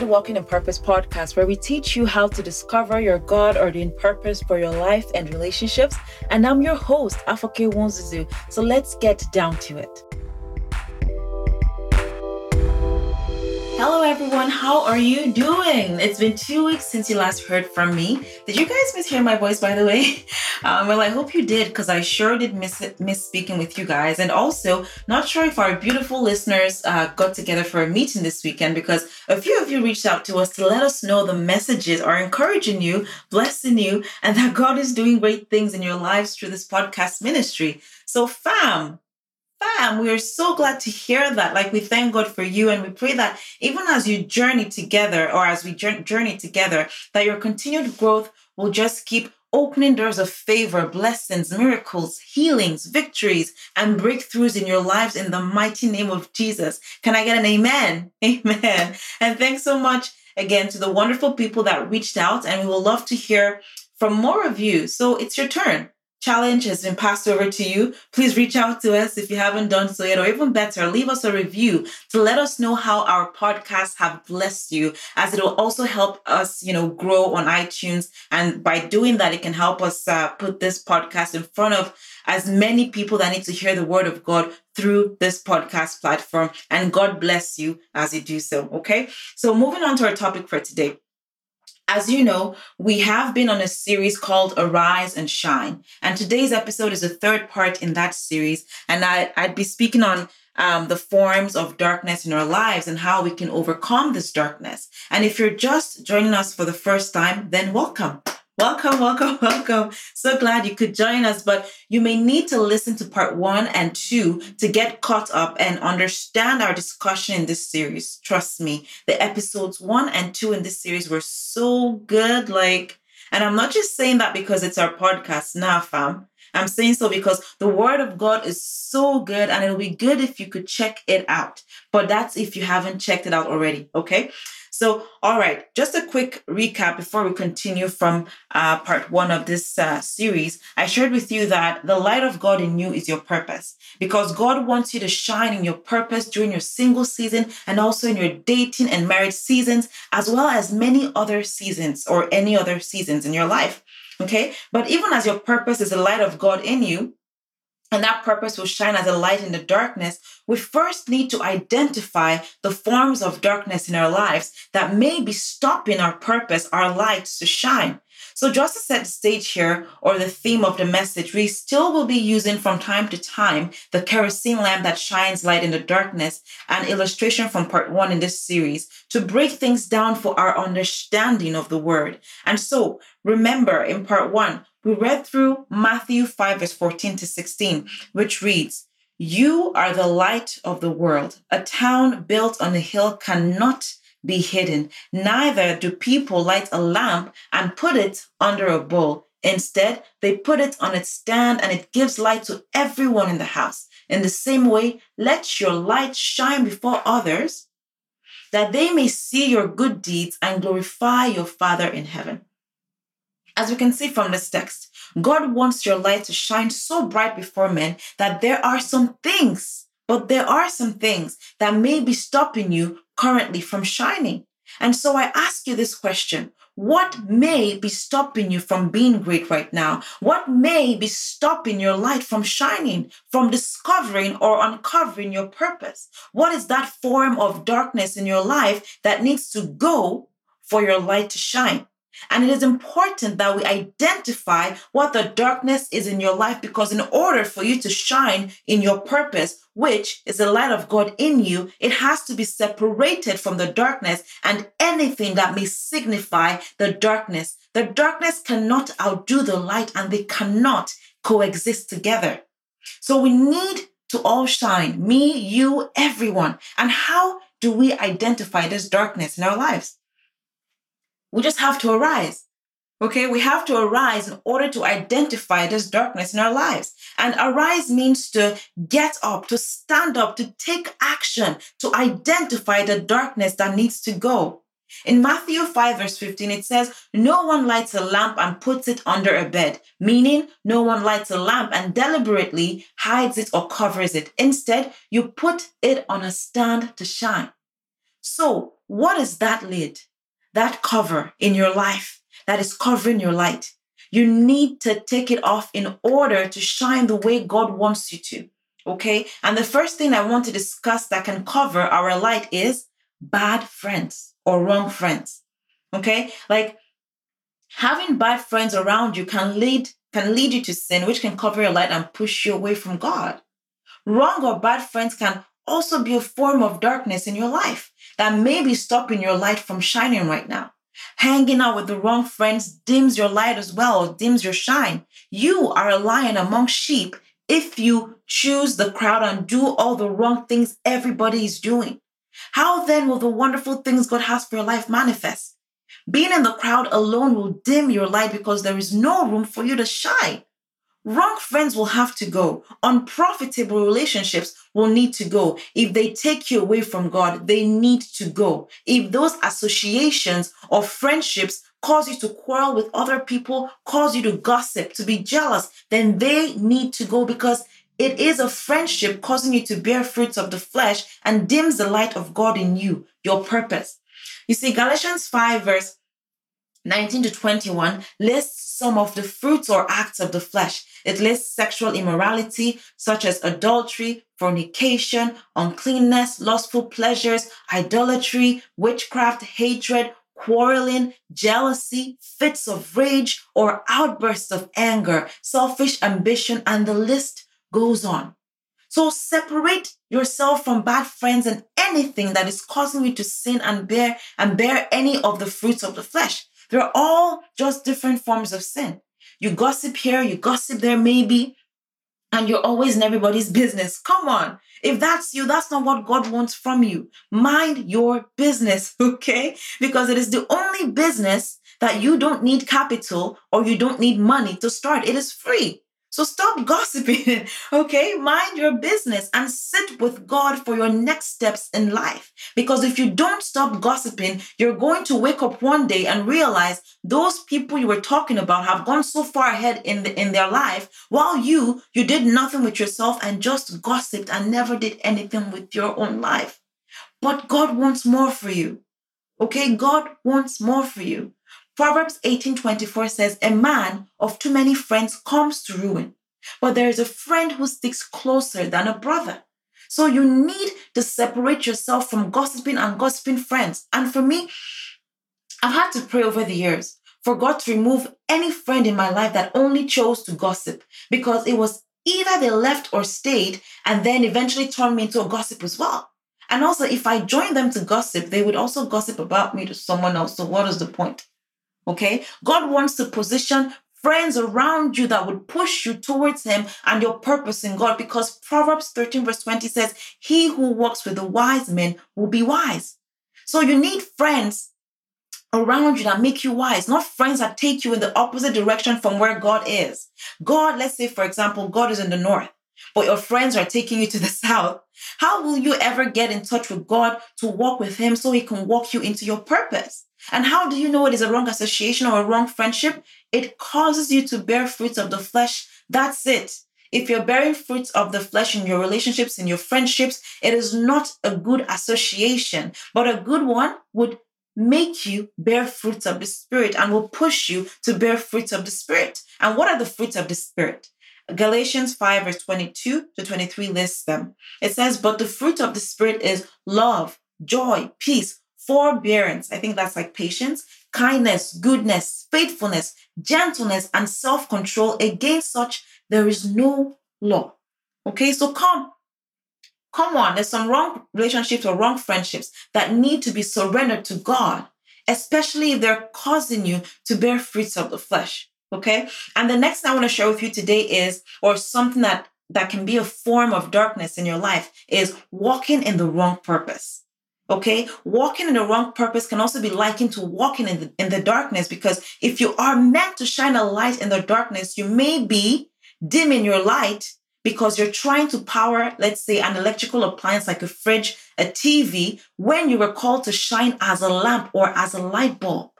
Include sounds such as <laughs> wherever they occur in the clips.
the Walking in Purpose podcast, where we teach you how to discover your God ordained purpose for your life and relationships. And I'm your host, Afoke Wonzuzu. So let's get down to it. Hello, everyone. How are you doing? It's been two weeks since you last heard from me. Did you guys miss hearing my voice, by the way? <laughs> Um, well, I hope you did because I sure did miss it, miss speaking with you guys. And also, not sure if our beautiful listeners uh, got together for a meeting this weekend because a few of you reached out to us to let us know the messages are encouraging you, blessing you, and that God is doing great things in your lives through this podcast ministry. So, fam, Fam, we are so glad to hear that. Like, we thank God for you, and we pray that even as you journey together, or as we journey together, that your continued growth will just keep opening doors of favor, blessings, miracles, healings, victories, and breakthroughs in your lives in the mighty name of Jesus. Can I get an amen? <laughs> Amen. And thanks so much again to the wonderful people that reached out, and we will love to hear from more of you. So it's your turn challenge has been passed over to you, please reach out to us if you haven't done so yet, or even better, leave us a review to let us know how our podcasts have blessed you, as it will also help us, you know, grow on iTunes. And by doing that, it can help us uh, put this podcast in front of as many people that need to hear the word of God through this podcast platform. And God bless you as you do so. Okay. So moving on to our topic for today. As you know, we have been on a series called Arise and Shine. And today's episode is the third part in that series. And I, would be speaking on um, the forms of darkness in our lives and how we can overcome this darkness. And if you're just joining us for the first time, then welcome. Welcome, welcome, <laughs> welcome. So glad you could join us, but you may need to listen to part one and two to get caught up and understand our discussion in this series. Trust me, the episodes one and two in this series were so good. Like, and I'm not just saying that because it's our podcast, nah, fam. I'm saying so because the word of God is so good and it'll be good if you could check it out. But that's if you haven't checked it out already, okay? So, all right, just a quick recap before we continue from uh, part one of this uh, series. I shared with you that the light of God in you is your purpose because God wants you to shine in your purpose during your single season and also in your dating and marriage seasons, as well as many other seasons or any other seasons in your life. Okay, but even as your purpose is the light of God in you, and that purpose will shine as a light in the darkness, we first need to identify the forms of darkness in our lives that may be stopping our purpose, our light to shine. So, just to set the stage here, or the theme of the message, we still will be using from time to time the kerosene lamp that shines light in the darkness, an illustration from part one in this series, to break things down for our understanding of the word. And so, remember in part one, we read through Matthew 5, verse 14 to 16, which reads, You are the light of the world. A town built on a hill cannot be hidden. Neither do people light a lamp and put it under a bowl. Instead, they put it on its stand and it gives light to everyone in the house. In the same way, let your light shine before others that they may see your good deeds and glorify your Father in heaven. As we can see from this text, God wants your light to shine so bright before men that there are some things, but there are some things that may be stopping you currently from shining. And so I ask you this question What may be stopping you from being great right now? What may be stopping your light from shining, from discovering or uncovering your purpose? What is that form of darkness in your life that needs to go for your light to shine? And it is important that we identify what the darkness is in your life because, in order for you to shine in your purpose, which is the light of God in you, it has to be separated from the darkness and anything that may signify the darkness. The darkness cannot outdo the light and they cannot coexist together. So we need to all shine me, you, everyone. And how do we identify this darkness in our lives? We just have to arise. Okay, we have to arise in order to identify this darkness in our lives. And arise means to get up, to stand up, to take action, to identify the darkness that needs to go. In Matthew 5, verse 15, it says, No one lights a lamp and puts it under a bed, meaning no one lights a lamp and deliberately hides it or covers it. Instead, you put it on a stand to shine. So, what is that lid, that cover in your life that is covering your light? You need to take it off in order to shine the way God wants you to. Okay. And the first thing I want to discuss that can cover our light is bad friends or wrong friends. Okay. Like having bad friends around you can lead can lead you to sin, which can cover your light and push you away from God. Wrong or bad friends can also be a form of darkness in your life that may be stopping your light from shining right now. Hanging out with the wrong friends dims your light as well, dims your shine. You are a lion among sheep if you choose the crowd and do all the wrong things everybody is doing. How then will the wonderful things God has for your life manifest? Being in the crowd alone will dim your light because there is no room for you to shine. Wrong friends will have to go. Unprofitable relationships will need to go. If they take you away from God, they need to go. If those associations or friendships cause you to quarrel with other people, cause you to gossip, to be jealous, then they need to go because it is a friendship causing you to bear fruits of the flesh and dims the light of God in you, your purpose. You see, Galatians 5, verse 19 to 21 lists some of the fruits or acts of the flesh. It lists sexual immorality, such as adultery, fornication, uncleanness, lustful pleasures, idolatry, witchcraft, hatred, quarreling, jealousy, fits of rage, or outbursts of anger, selfish ambition, and the list goes on. So separate yourself from bad friends and anything that is causing you to sin and bear and bear any of the fruits of the flesh. They're all just different forms of sin. You gossip here, you gossip there, maybe, and you're always in everybody's business. Come on. If that's you, that's not what God wants from you. Mind your business, <laughs> okay? Because it is the only business that you don't need capital or you don't need money to start. It is free. So stop <laughs> gossiping, okay? Mind your business and sit with God for your next steps in life. Because if you don't stop gossiping, you're going to wake up one day and realize those people you were talking about have gone so far ahead in the, in their life while you you did nothing with yourself and just gossiped and never did anything with your own life. But God wants more for you. Okay? God wants more for you. Proverbs 18:24 says, "A man of too many friends comes to ruin, but there is a friend who sticks closer than a brother." So you need to separate yourself from gossiping and gossiping friends. And for me, I've had to pray over the years for God to remove any friend in my life that only chose to gossip because it was either they left or stayed and then eventually turned me into a gossip as well. And also, if I joined them to gossip, they would also gossip about me to someone else. So, what is the point? Okay. God wants to position friends around you that would push you towards Him and your purpose in God because Proverbs 13, verse 20 says, He who walks with the wise men will be wise. So you need friends around you that make you wise, not friends that take you in the opposite direction from where God is. God, let's say, for example, God is in the north, but your friends are taking you to the <laughs> south. How will you ever get in touch with God to walk with Him so He can walk you into your purpose? And how do you know it is a wrong association or a wrong friendship? It causes you to bear fruits of the flesh. That's it. If you're bearing fruits of the flesh in your relationships, in your friendships, it is not a good association, but a good one would make you bear fruits of the Spirit and will push you to bear fruits of the Spirit. And what are the fruits of the Spirit? Galatians 5, verse 22 to 23 lists them. It says, But the fruit of the Spirit is love, joy, peace, forbearance. I think that's like patience, kindness, goodness, faithfulness, gentleness, and self control. Against such, there is no law. Okay, so come. Come on, there's some wrong relationships or wrong friendships that need to be surrendered to God, especially if they're causing you to bear fruits of the flesh. Okay. And the next thing I want to share with you today is, or something that that can be a form of darkness in your life is walking in the wrong purpose. Okay, walking in the wrong purpose can also be likened to walking in the, in the darkness because if you are meant to shine a light in the darkness, you may be dimming your light because you're trying to power, let's say, an electrical appliance like a fridge, a TV, when you were called to shine as a lamp or as a light bulb.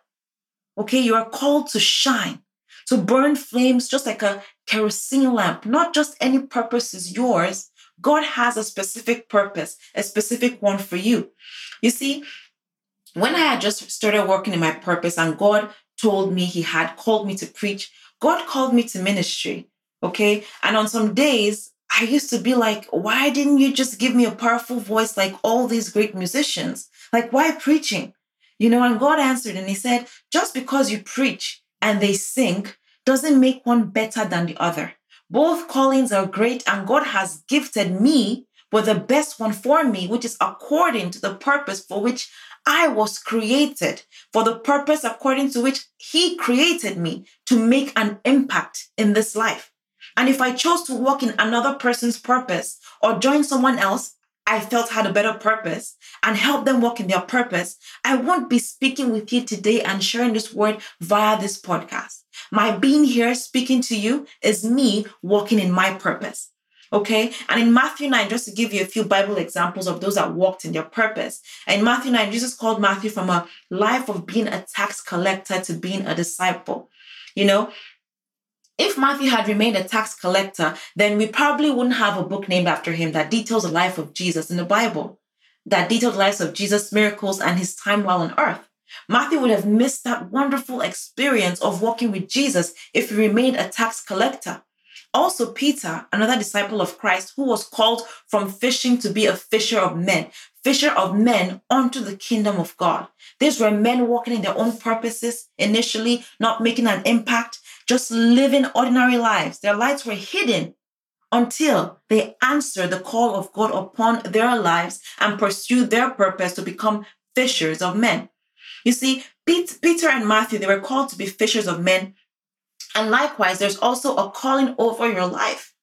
Okay, you are called to shine, to burn flames just like a kerosene lamp. Not just any purpose is yours, God has a specific purpose, a specific one for you. You see, when I had just started working in my purpose and God told me He had called me to preach, God called me to ministry. Okay. And on some days, I used to be like, why didn't you just give me a powerful voice like all these great musicians? Like, why preaching? You know, and God answered and He said, just because you preach and they sing doesn't make one better than the other. Both callings are great, and God has gifted me with the best one for me, which is according to the purpose for which I was created, for the purpose according to which He created me to make an impact in this life. And if I chose to walk in another person's purpose or join someone else I felt had a better purpose and help them walk in their purpose, I won't be speaking with you today and sharing this word via this podcast. My being here speaking to you is me walking in my purpose. Okay. And in Matthew 9, just to give you a few Bible examples of those that walked in their purpose. In Matthew 9, Jesus called Matthew from a life of being a tax collector to being a disciple. You know, if Matthew had remained a tax collector, then we probably wouldn't have a book named after him that details the life of Jesus in the Bible, that details the lives of Jesus' miracles and his time while on earth. Matthew would have missed that wonderful experience of walking with Jesus if he remained a tax collector. Also, Peter, another disciple of Christ, who was called from fishing to be a fisher of men, fisher of men unto the kingdom of God. These were men walking in their own purposes, initially not making an impact, just living ordinary lives. Their lights were hidden until they answered the call of God upon their lives and pursued their purpose to become fishers of men. You see, Peter and Matthew, they were called to be fishers of men. And likewise, there's also a calling over your life.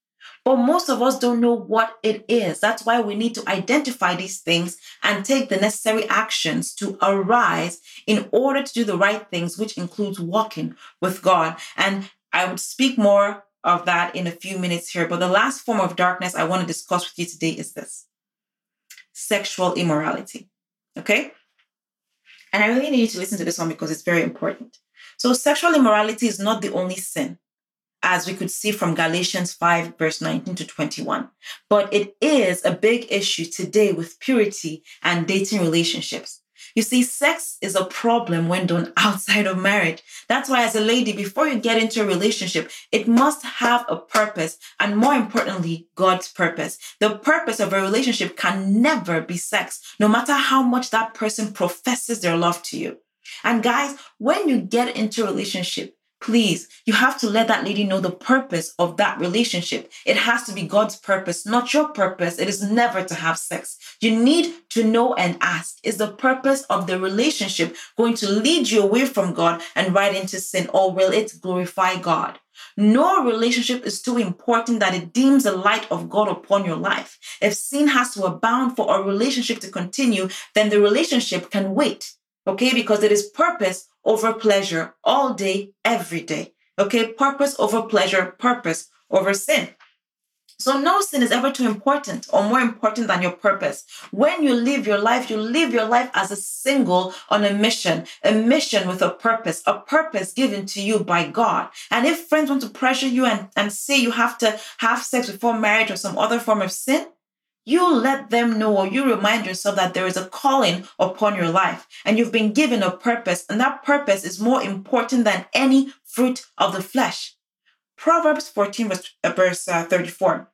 But most of us don't know what it is. That's why we need to identify these things and take the necessary actions to arise in order to do the right things, which includes walking with God. And I would speak more of that in a few minutes here. But the last form of darkness I want to discuss with you today is this sexual immorality. Okay? And I really need you to listen to this one because it's very important. So, sexual immorality is not the only sin as we could see from Galatians 5, verse 19 to 21. But it is a big issue today with purity and dating relationships. You see, sex is a problem when done outside of marriage. That's why, as a lady, before you get into a relationship, it must have a purpose, and more importantly, God's purpose. The purpose of a relationship can never be sex, no matter how much that person professes their love to you. And guys, when you get into a relationship, Please, you have to let that lady know the purpose of that relationship. It has to be God's purpose, not your purpose. It is never to have sex. You need to know and ask Is the purpose of the relationship going to lead you away from God and right into sin, or will it glorify God? No relationship is too important that it dims the light of God upon your life. If sin has to abound for a relationship to continue, then the relationship can wait. Okay, because it is purpose over pleasure all day, every day. Okay, purpose over pleasure, purpose over sin. So no sin is ever too important or more important than your purpose. When you live your life, you live your life as a single on a mission, a mission with a purpose, a purpose given to you by God. And if friends want to pressure you and, and say you have to have sex before marriage or some other form of sin, you let them know or you remind yourself that there is a calling upon your life and you've been given a purpose, and that purpose is more important than any fruit of the flesh. Proverbs 14, verse uh, uh, 34.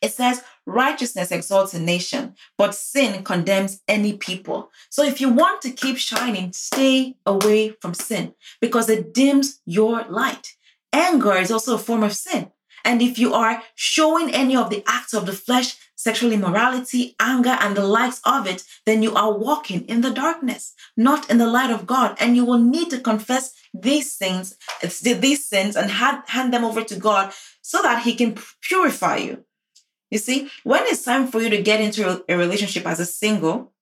It says, Righteousness exalts a nation, but sin condemns any people. So if you want to keep shining, stay away from sin because it dims your light. Anger is also a form of sin. And if you are showing any of the acts of the flesh, sexual immorality, anger, and the likes of it, then you are walking in the darkness, not in the light of God. And you will need to confess these things, these sins, and hand, them over to God so that He can purify you. You see, when it's time for you to get into a relationship as a single,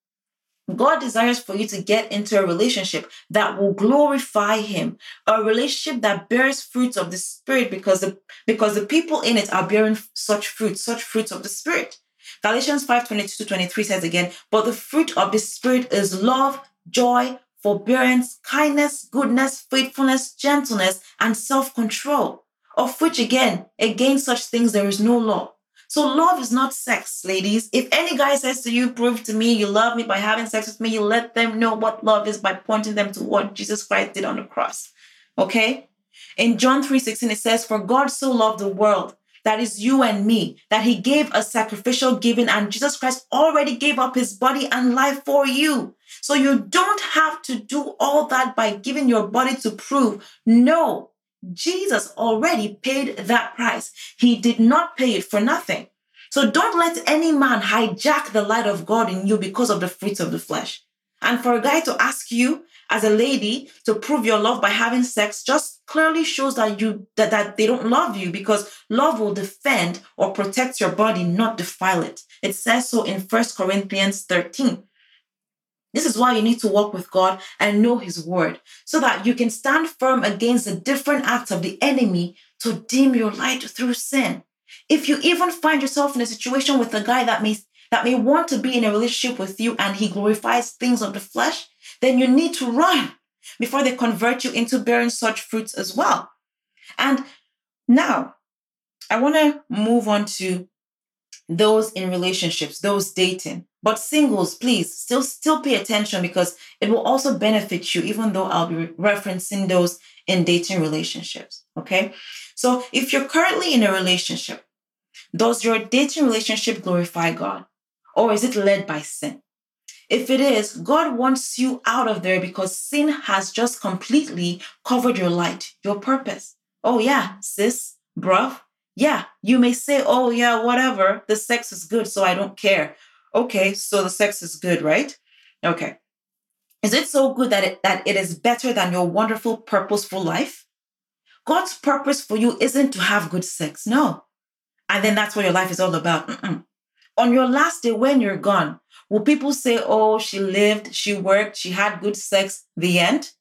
God desires for you to get into a relationship that will glorify him, a relationship that bears fruits of the spirit because the because the people in it are bearing such fruits, such fruits of the spirit. Galatians 5 22 23 says again, but the fruit of the Spirit is love, joy, forbearance, kindness, goodness, faithfulness, gentleness, and self control, of which again, against such things there is no law. So love is not sex, ladies. If any guy says to you, prove to me you love me by having sex with me, you let them know what love is by pointing them to what Jesus Christ did on the cross. Okay? In John 3:16 it says, "For God so loved the world, that is you and me, that he gave a sacrificial giving and Jesus Christ already gave up his body and life for you. So you don't have to do all that by giving your body to prove. No, Jesus already paid that price. He did not pay it for nothing. So don't let any man hijack the light of God in you because of the fruits of the flesh. And for a guy to ask you as a lady to prove your love by having sex just clearly shows that you that, that they don't love you because love will defend or protect your body, not defile it. It says so in First Corinthians 13. This is why you need to walk with God and know His word so that you can stand firm against the different acts of the enemy to dim your light through sin. If you even find yourself in a situation with a guy that may that may want to be in a relationship with you and he glorifies things of the flesh, then you need to run before they convert you into bearing such fruits as well. And now I want to move on to those in relationships, those dating. But singles, please still still pay attention because it will also benefit you, even though I'll be referencing those in dating relationships. Okay. So if you're currently in a relationship, does your dating relationship glorify God? Or is it led by sin? If it is, God wants you out of there because sin has just completely covered your light, your purpose. Oh, yeah, sis, bruv. Yeah, you may say, oh, yeah, whatever. The sex is good, so I don't care. Okay, so the sex is good, right? Okay. Is it so good that it, that it is better than your wonderful, purposeful life? God's purpose for you isn't to have good sex, no. And then that's what your life is all about. Mm-mm. On your last day, when you're gone, will people say, oh, she lived, she worked, she had good sex, the end?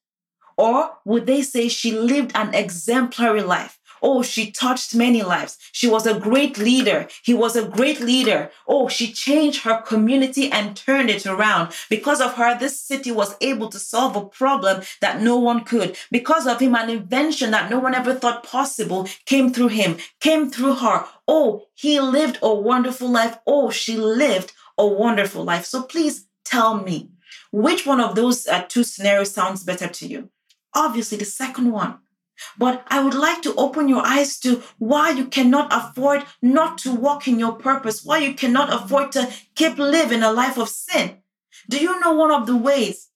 Or would they say she lived an exemplary life? Oh, she touched many lives. She was a great leader. He was a great leader. Oh, she changed her community and turned it around. Because of her, this city was able to solve a problem that no one could. Because of him, an invention that no one ever thought possible came through him, came through her. Oh, he lived a wonderful life. Oh, she lived a wonderful life. So please tell me, which one of those uh, two scenarios sounds better to you? Obviously, the second one. But I would like to open your eyes to why you cannot afford not to walk in your purpose, why you cannot afford to keep living a life of sin. Do you know one of the ways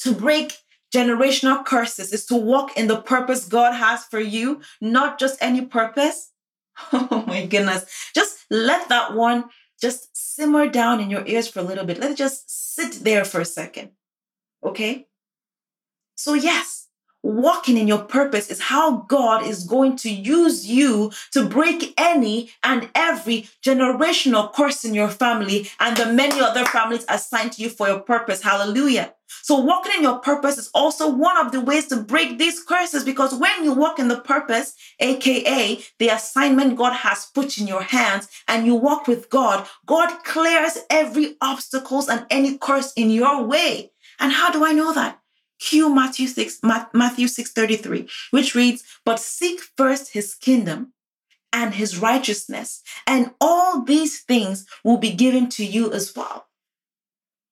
to break generational curses is to walk in the purpose God has for you, not just any purpose? <laughs> Oh my goodness. Just let that one just simmer down in your ears for a little bit. Let it just sit there for a second. Okay? So, yes, walking in your purpose is how God is going to use you to break any and every generational curse in your family and the many other families assigned to you for your purpose. Hallelujah. So walking in your purpose is also one of the ways to break these curses because when you walk in the purpose, aka the assignment God has put in your hands and you walk with God, God clears every obstacles and any curse in your way. And how do I know that? Cue Matthew 6, Matthew 6:33, which reads, But seek first his kingdom and his righteousness, and all these things will be given to you as well.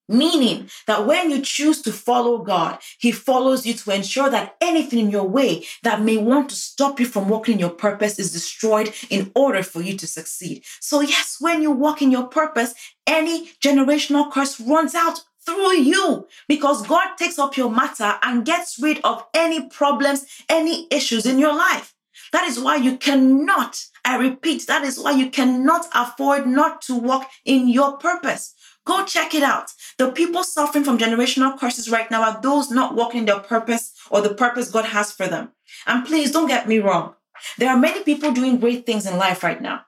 Meaning that when you choose to follow God, He follows you to ensure that anything in your way that may want to stop you from walking in your purpose is destroyed in order for you to succeed. So, yes, when you walk in your purpose, any generational curse runs out through you because God takes up your matter and gets rid of any problems, any issues in your life. That is why you cannot, I repeat, that is why you cannot afford not to walk in your purpose. Go check it out. The people suffering from generational curses right now are those not walking their purpose or the purpose God has for them. And please don't get me wrong. There are many people doing great things in life right now.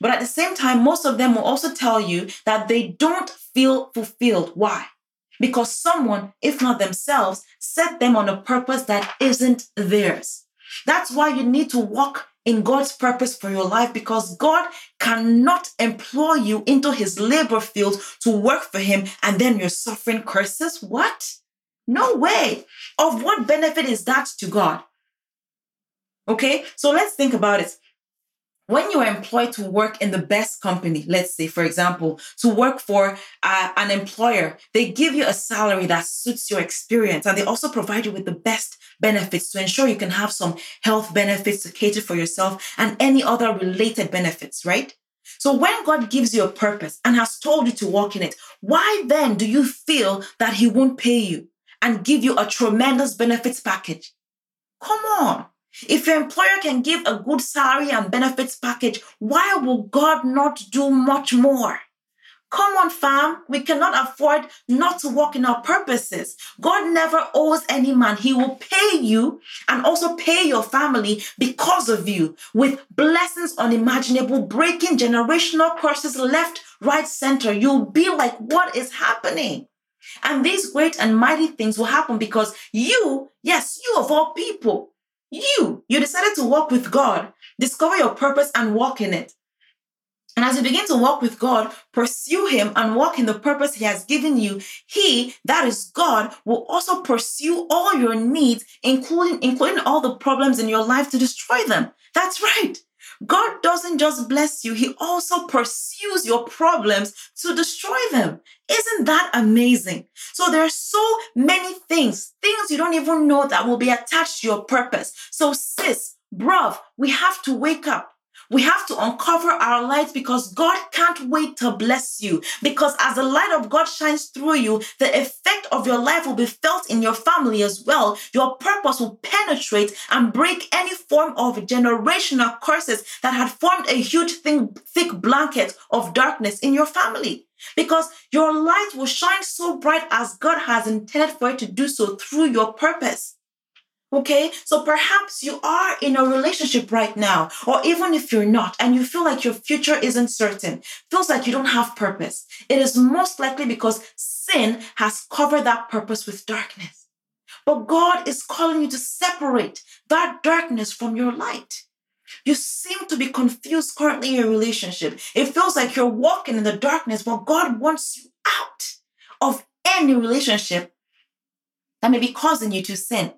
But at the same time, most of them will also tell you that they don't feel fulfilled. Why? Because someone, if not themselves, set them on a purpose that isn't theirs. That's why you need to walk in God's purpose for your life because God cannot employ you into his labor field to work for him and then you're suffering curses. What? No way. Of what benefit is that to God? Okay, so let's think about it. When you are employed to work in the best company, let's say, for example, to work for uh, an employer, they give you a salary that suits your experience and they also provide you with the best benefits to ensure you can have some health benefits to cater for yourself and any other related benefits, right? So when God gives you a purpose and has told you to walk in it, why then do you feel that He won't pay you and give you a tremendous benefits package? Come on. If your employer can give a good salary and benefits package, why will God not do much more? Come on, fam. We cannot afford not to walk in our purposes. God never owes any man. He will pay you and also pay your family because of you with blessings unimaginable, breaking generational curses left, right, center. You'll be like, what is happening? And these great and mighty things will happen because you, yes, you of all people, you, you decided to walk with God, discover your purpose and walk in it. And as you begin to walk with God, pursue Him and walk in the purpose He has given you, He, that is God, will also pursue all your needs, including, including all the problems in your life to destroy them. That's right. God doesn't just bless you, He also pursues your problems to destroy them. Isn't that amazing? So there are so many things, things you don't even know that will be attached to your purpose. So, sis, bruv, we have to wake up. We have to uncover our lights because God can't wait to bless you. Because as the light of God shines through you, the effect of your life will be felt in your family as well. Your purpose will penetrate and break any form of generational curses that had formed a huge thing, thick blanket of darkness in your family. Because your light will shine so bright as God has intended for it to do so through your purpose. Okay, so perhaps you are in a relationship right now, or even if you're not, and you feel like your future isn't certain, feels like you don't have purpose. It is most likely because sin has covered that purpose with darkness. But God is calling you to separate that darkness from your light. You seem to be confused currently in your relationship. It feels like you're walking in the darkness, but God wants you out of any relationship that may be causing you to sin.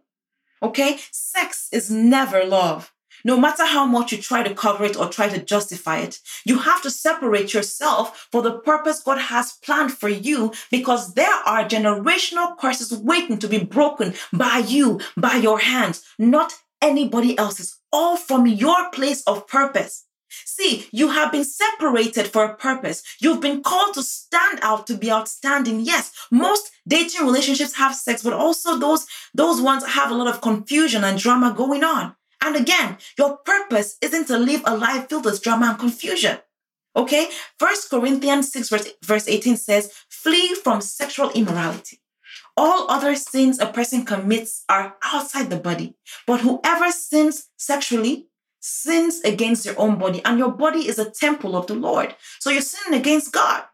Okay? Sex is never love. No matter how much you try to cover it or try to justify it, you have to separate yourself for the purpose God has planned for you because there are generational curses waiting to be broken by you, by your hands, not anybody else's, all from your place of purpose. See, you have been separated for a purpose. You've been called to stand out, to be outstanding. Yes, most dating relationships have sex, but also those, those ones have a lot of confusion and drama going on. And again, your purpose isn't to live a life filled with drama and confusion. Okay? First Corinthians 6 verse, verse 18 says, flee from sexual immorality. All other sins a person commits are outside the body, but whoever sins sexually sins against your own body, and your body is a temple of the Lord. So you're sinning against God.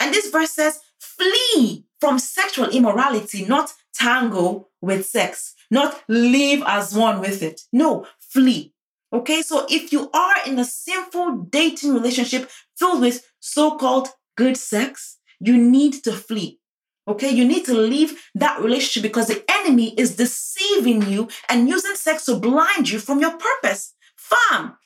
And this verse says, flee from sexual immorality, not tangle with sex, not live as one with it. No, flee. Okay, so if you are in a sinful dating relationship filled with so called good sex, you need to flee. Okay, you need to leave that relationship because the enemy is deceiving you and using sex to blind you from your purpose. Fam,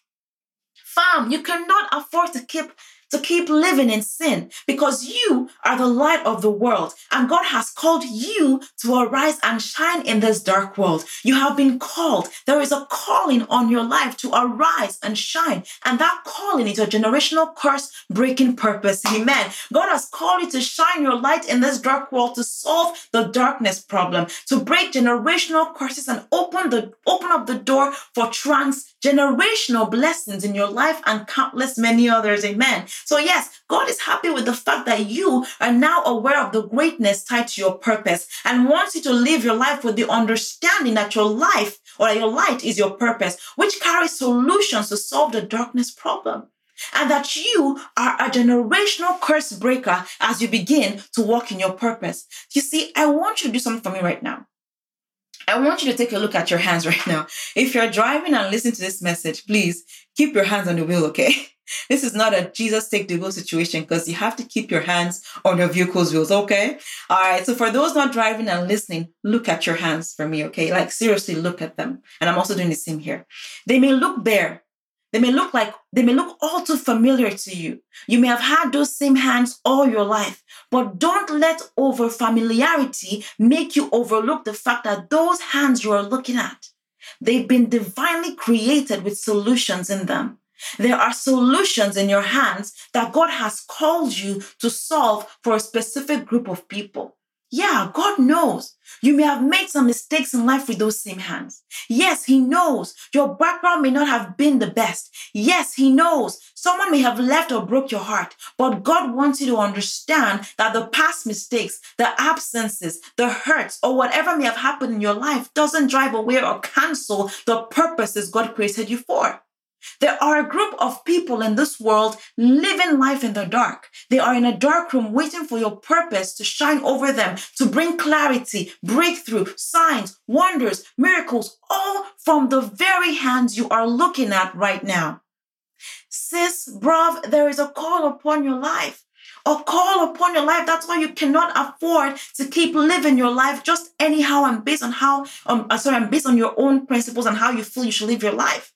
fam, you cannot afford to keep to keep living in sin because you are the light of the world and God has called you to arise and shine in this dark world. You have been called. There is a calling on your life to arise and shine. And that calling is a generational curse breaking purpose. Amen. God has called you to shine your light in this dark world to solve the darkness problem, to break generational curses and open the open up the door for trans generational blessings in your life and countless many others. Amen. So, yes, God is happy with the fact that you are now aware of the greatness tied to your purpose and wants you to live your life with the understanding that your life or your light is your purpose, which carries solutions to solve the darkness problem. And that you are a generational curse breaker as you begin to walk in your purpose. You see, I want you to do something for me right now. I want you to take a look at your hands <laughs> right now. If you're driving and listening to this message, please keep your hands on the wheel, okay? <laughs> This is not a Jesus take the wheel situation because you have to keep your hands on your vehicle's wheels, okay? All right, so for those not driving and listening, look at your hands for me, okay? Like seriously, look at them. And I'm also doing the same here. They may look bare, They may look like, they may look all too familiar to you. You may have had those same hands all your life, but don't let over familiarity make you overlook the fact that those hands you are looking at, they've been divinely created with solutions in them. There are solutions in your hands that God has called you to solve for a specific group of people. Yeah, God knows. You may have made some mistakes in life with those same hands. Yes, He knows. Your background may not have been the best. Yes, He knows. Someone may have left or broke your heart. But God wants you to understand that the past mistakes, the absences, the hurts, or whatever may have happened in your life doesn't drive away or cancel the purposes God created you for. There are a group of people in this world living life in the dark. They are in a dark room waiting for your purpose to shine over them, to bring clarity, breakthrough, signs, wonders, miracles, all from the very hands you are looking at right now. Sis, bruv, there is a call upon your life. A call upon your life. That's why you cannot afford to keep living your life just anyhow and based on how, um, uh, sorry, and based on your own principles and how you feel you should live your life.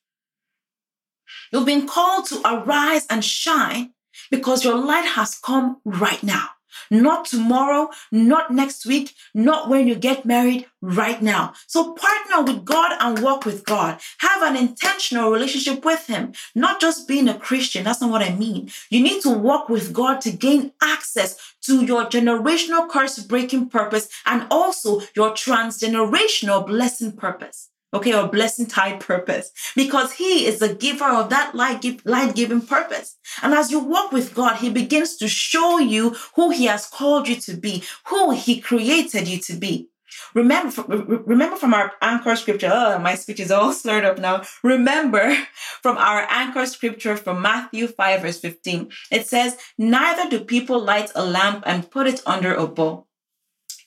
You've been called to arise and shine because your light has come right now. Not tomorrow, not next week, not when you get married, right now. So partner with God and walk with God. Have an intentional relationship with Him, not just being a Christian. That's not what I mean. You need to walk with God to gain access to your generational curse breaking purpose and also your transgenerational blessing purpose okay, or blessing tied purpose, because He is the giver of that light, light giving purpose. And as you walk with God, He begins to show you who He has called you to be, who He created you to be. Remember, remember from our anchor scripture. Oh, my speech is all <laughs> slurred up now. Remember <laughs> from our anchor scripture from Matthew 5, verse 15. It says, Neither do people light a lamp and put it under a bowl.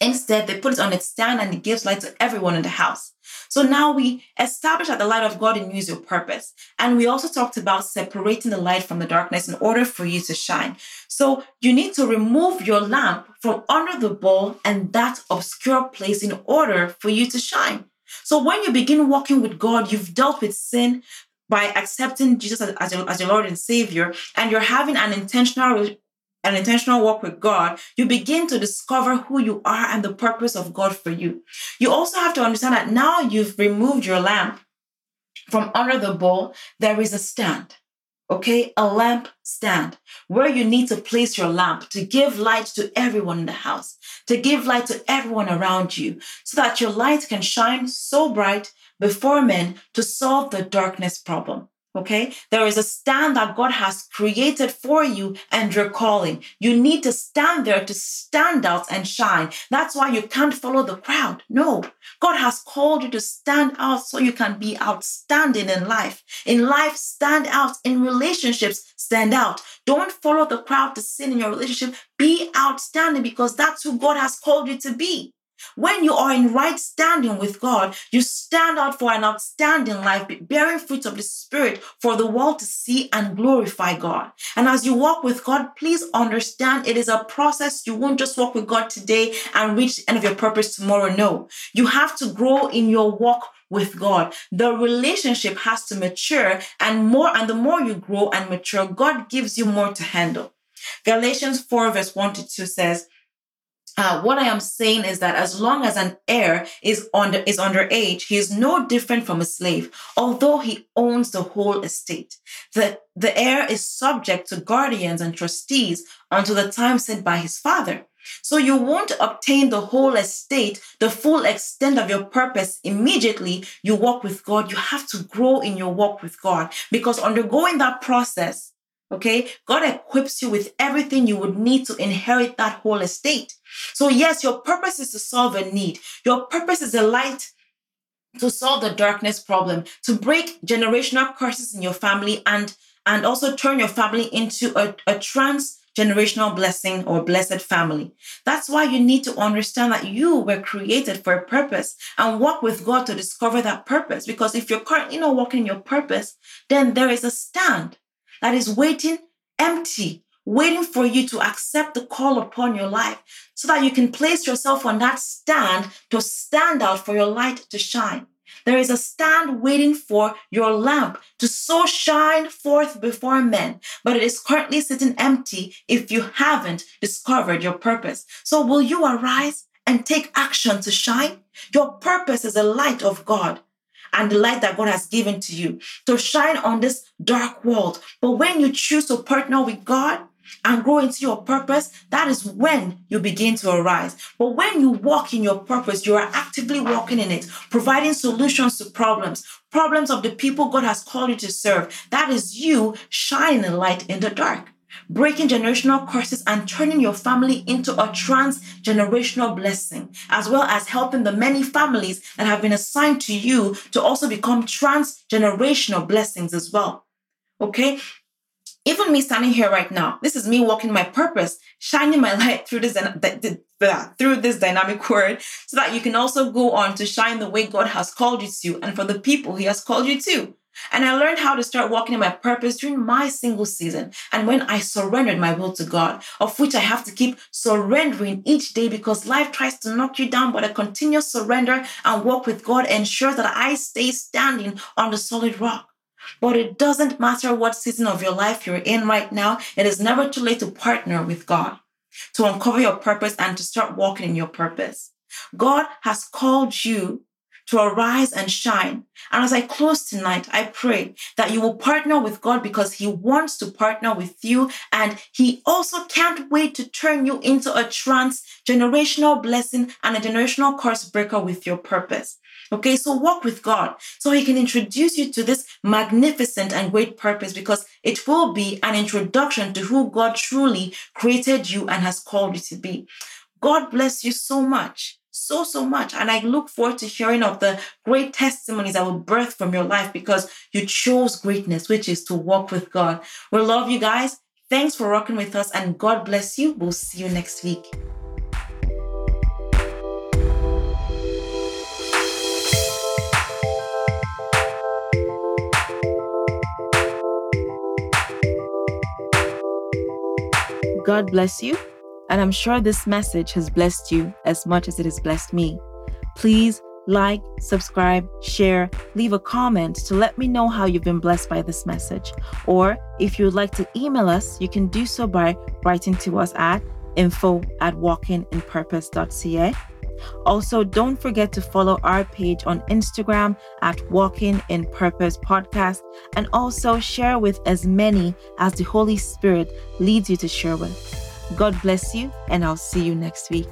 Instead, they put it on its stand and it gives light to everyone in the house. So now we established that the light of God in you is your purpose. And we also talked about separating the light from the darkness in order for you to shine. So you need to remove your lamp from under the bowl and that obscure place in order for you to shine. So when you begin walking with God, you've dealt with sin, by accepting Jesus as, your, as your Lord and Savior, and you're having an intentional an intentional walk with God, you begin to discover who you are and the purpose of God for you. You also have to understand that now you've removed your lamp from under the bowl, there is a stand. Okay, a lamp stand where you need to place your lamp to give light to everyone in the house, to give light to everyone around you, so that your light can shine so bright before men to solve the darkness problem. Okay. There is a stand that God has created for you and you're calling. You need to stand there to stand out and shine. That's why you can't follow the crowd. No. God has called you to stand out so you can be outstanding in life. In life, stand out. In relationships, stand out. Don't follow the crowd to sin in your relationship. Be outstanding because that's who God has called you to be. When you are in right standing with God, you stand out for an outstanding life, bearing fruits of the Spirit for the world to see and glorify God. And as you walk with God, please understand it is a process. You won't just walk with God today and reach the end of your purpose tomorrow. No, you have to grow in your walk with God. The relationship has to mature and more, and the more you grow and mature, God gives you more to handle. Galatians 4 verse 1 to 2 says, uh, what I am saying is that as long as an heir is under is underage, he is no different from a slave, although he owns the whole estate. The, the heir is subject to guardians and trustees until the time set by his father. So you won't obtain the whole estate, the full extent of your purpose immediately you walk with God. You have to grow in your walk with God because undergoing that process Okay. God equips you with everything you would need to inherit that whole estate. So, yes, your purpose is to solve a need. Your purpose is a light to solve the darkness problem, to break generational curses in your family and, and also turn your family into a, a trans generational blessing or blessed family. That's why you need to understand that you were created for a purpose and walk with God to discover that purpose. Because if you're currently not walking your purpose, then there is a stand that is waiting empty, waiting for you to accept the call upon your life so that you can place yourself on that stand to stand out for your light to shine. There is a stand waiting for your lamp to so shine forth before men, but it is currently sitting empty if you haven't discovered your purpose. So will you arise and take action to shine? Your purpose is a light of God and the light that God has given to you to shine on this dark world. But when you choose to partner with God, and grow into your purpose, that is when you begin to arise. But when you walk in your purpose, you are actively walking in it, providing solutions to problems, problems of the people God has called you to serve. That is you shining light in the dark breaking generational curses and turning your family into a trans-generational blessing, as well as helping the many families that have been assigned to you to also become trans-generational blessings as well. Okay? Even me standing here right now, this is me walking my purpose, shining my light through this through this dynamic word, so that you can also go on to shine the way God has called you to, and for the people He has called you to. And I learned how to start walking in my purpose during my single season and when I surrendered my will to God, of which I have to keep surrendering each day because life tries to knock you down, but a continuous surrender and walk with God ensures that I stay standing on the solid rock. But it doesn't matter what season of your life you're in right now, it is never too late to partner with God, to uncover your purpose and to start walking in your purpose. God has called you to arise and shine. And as I close tonight, I pray that you will partner with God because He wants to partner with you. And He also can't wait to turn you into a trans generational blessing and a generational curse breaker with your purpose. Okay, so walk with God so He can introduce you to this magnificent and great purpose because it will be an introduction to who God truly created you and has called you to be. God bless you so much so, so much. And I look forward to hearing of the great testimonies that will birth from your life because you chose greatness, which is to walk with God. We love you guys. Thanks for rocking with us and God bless you. We'll see you next week. God bless you and I'm sure this message has blessed you as much as it has blessed me. Please like, subscribe, share, leave a comment to let me know how you've been blessed by this message. Or if you'd like to email us, you can do so by writing to us at info at walkinginpurpose.ca. Also, don't forget to follow our page on Instagram at Walking in Purpose Podcast and also share with as many as the Holy Spirit leads you to share with. God bless you, and I'll see you next week.